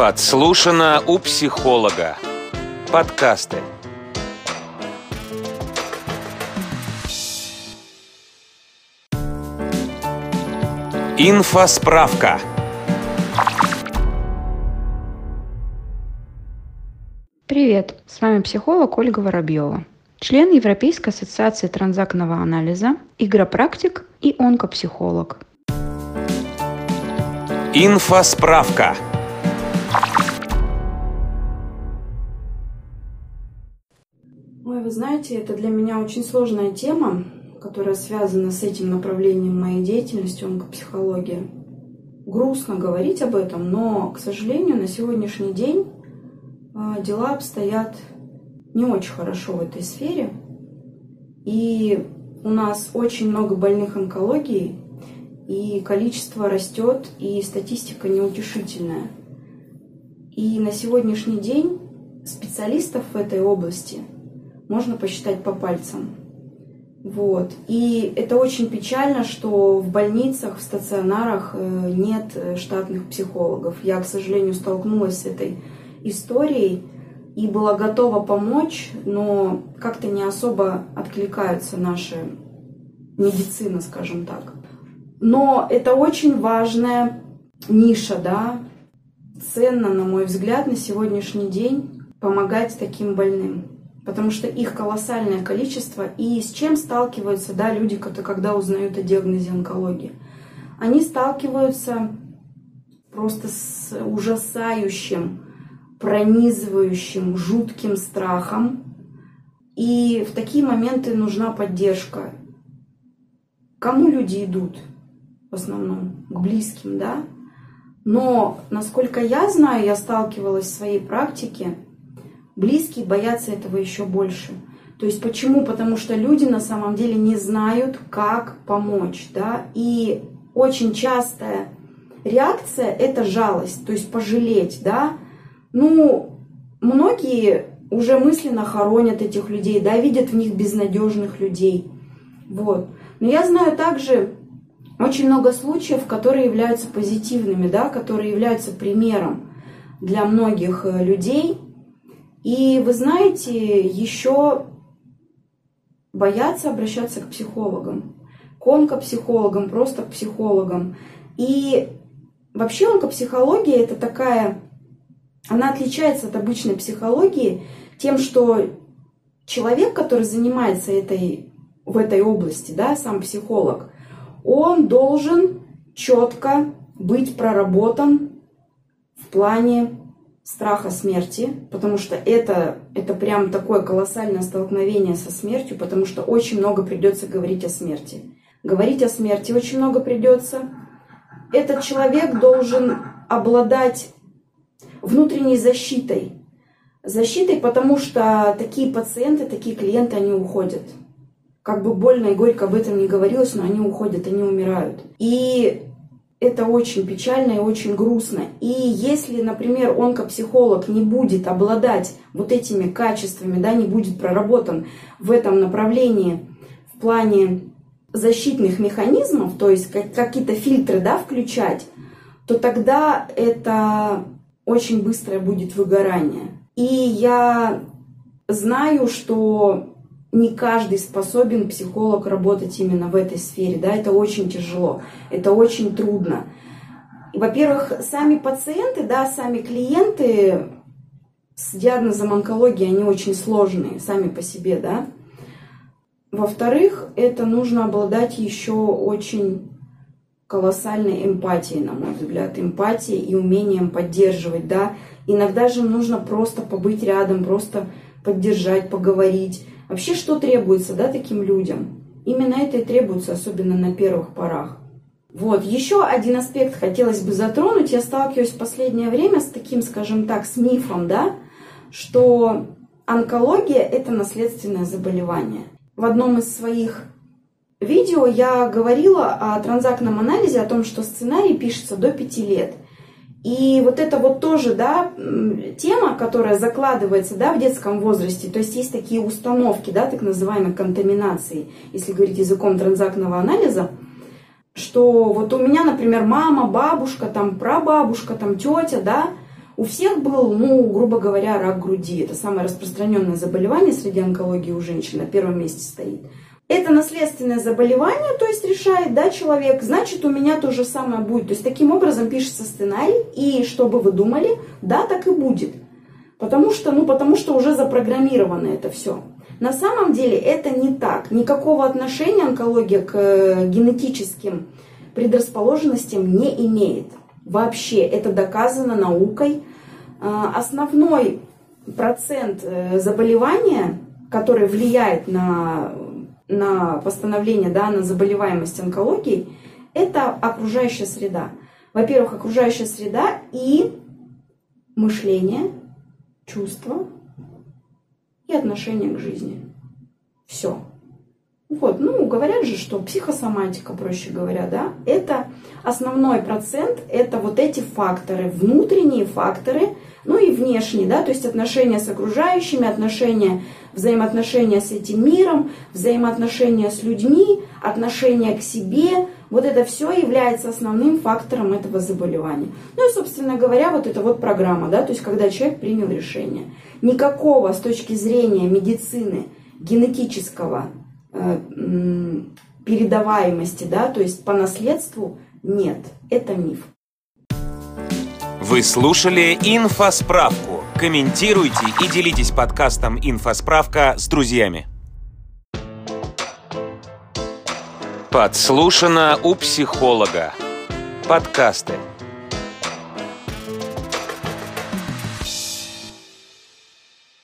Подслушано у психолога. Подкасты. Инфосправка. Привет, с вами психолог Ольга Воробьева, член Европейской ассоциации транзактного анализа, игропрактик и онкопсихолог. Инфосправка. Вы знаете, это для меня очень сложная тема, которая связана с этим направлением моей деятельности, онкопсихология. Грустно говорить об этом, но, к сожалению, на сегодняшний день а, дела обстоят не очень хорошо в этой сфере. И у нас очень много больных онкологией, и количество растет, и статистика неутешительная. И на сегодняшний день специалистов в этой области можно посчитать по пальцам. Вот. И это очень печально, что в больницах, в стационарах э, нет э, штатных психологов. Я, к сожалению, столкнулась с этой историей и была готова помочь, но как-то не особо откликаются наши медицина, скажем так. Но это очень важная ниша, да, ценно, на мой взгляд, на сегодняшний день помогать таким больным потому что их колоссальное количество. И с чем сталкиваются да, люди, когда узнают о диагнозе онкологии? Они сталкиваются просто с ужасающим, пронизывающим, жутким страхом. И в такие моменты нужна поддержка. Кому люди идут? В основном к близким, да? Но, насколько я знаю, я сталкивалась в своей практике – Близкие боятся этого еще больше. То есть почему? Потому что люди на самом деле не знают, как помочь. Да? И очень частая реакция – это жалость, то есть пожалеть. Да? Ну, многие уже мысленно хоронят этих людей, да, видят в них безнадежных людей. Вот. Но я знаю также очень много случаев, которые являются позитивными, да, которые являются примером для многих э, людей – и вы знаете, еще боятся обращаться к психологам, к онкопсихологам, просто к психологам. И вообще онкопсихология это такая, она отличается от обычной психологии тем, что человек, который занимается этой, в этой области, да, сам психолог, он должен четко быть проработан в плане страха смерти, потому что это, это прям такое колоссальное столкновение со смертью, потому что очень много придется говорить о смерти. Говорить о смерти очень много придется. Этот человек должен обладать внутренней защитой. Защитой, потому что такие пациенты, такие клиенты, они уходят. Как бы больно и горько об этом не говорилось, но они уходят, они умирают. И это очень печально и очень грустно. И если, например, онкопсихолог не будет обладать вот этими качествами, да, не будет проработан в этом направлении в плане защитных механизмов, то есть какие-то фильтры да, включать, то тогда это очень быстрое будет выгорание. И я знаю, что не каждый способен психолог работать именно в этой сфере, да, это очень тяжело, это очень трудно. Во-первых, сами пациенты, да, сами клиенты с диагнозом онкологии, они очень сложные сами по себе, да. Во-вторых, это нужно обладать еще очень колоссальной эмпатией, на мой взгляд, эмпатией и умением поддерживать, да. Иногда же нужно просто побыть рядом, просто поддержать, поговорить, Вообще, что требуется да, таким людям? Именно это и требуется, особенно на первых порах. Вот, еще один аспект хотелось бы затронуть. Я сталкиваюсь в последнее время с таким, скажем так, с мифом, да, что онкология – это наследственное заболевание. В одном из своих видео я говорила о транзактном анализе, о том, что сценарий пишется до 5 лет – и вот это вот тоже, да, тема, которая закладывается, да, в детском возрасте, то есть есть такие установки, да, так называемой контаминации, если говорить языком транзактного анализа, что вот у меня, например, мама, бабушка, там, прабабушка, там, тетя, да, у всех был, ну, грубо говоря, рак груди. Это самое распространенное заболевание среди онкологии у женщин, на первом месте стоит. Это наследственное заболевание, то есть решает, да, человек, значит, у меня то же самое будет. То есть таким образом пишется сценарий, и чтобы вы думали, да, так и будет. Потому что, ну, потому что уже запрограммировано это все. На самом деле это не так. Никакого отношения онкология к э, генетическим предрасположенностям не имеет. Вообще это доказано наукой. А, основной процент э, заболевания, который влияет на, на постановление, да, на заболеваемость онкологией, это окружающая среда. Во-первых, окружающая среда и мышление, чувства и отношение к жизни. Все. Вот, ну, говорят же, что психосоматика, проще говоря, да, это основной процент, это вот эти факторы, внутренние факторы, ну и внешние, да, то есть отношения с окружающими, отношения, взаимоотношения с этим миром, взаимоотношения с людьми, отношения к себе, вот это все является основным фактором этого заболевания. Ну и, собственно говоря, вот это вот программа, да, то есть когда человек принял решение. Никакого с точки зрения медицины генетического передаваемости, да, то есть по наследству нет, это миф. Вы слушали «Инфосправку». Комментируйте и делитесь подкастом «Инфосправка» с друзьями. Подслушано у психолога. Подкасты.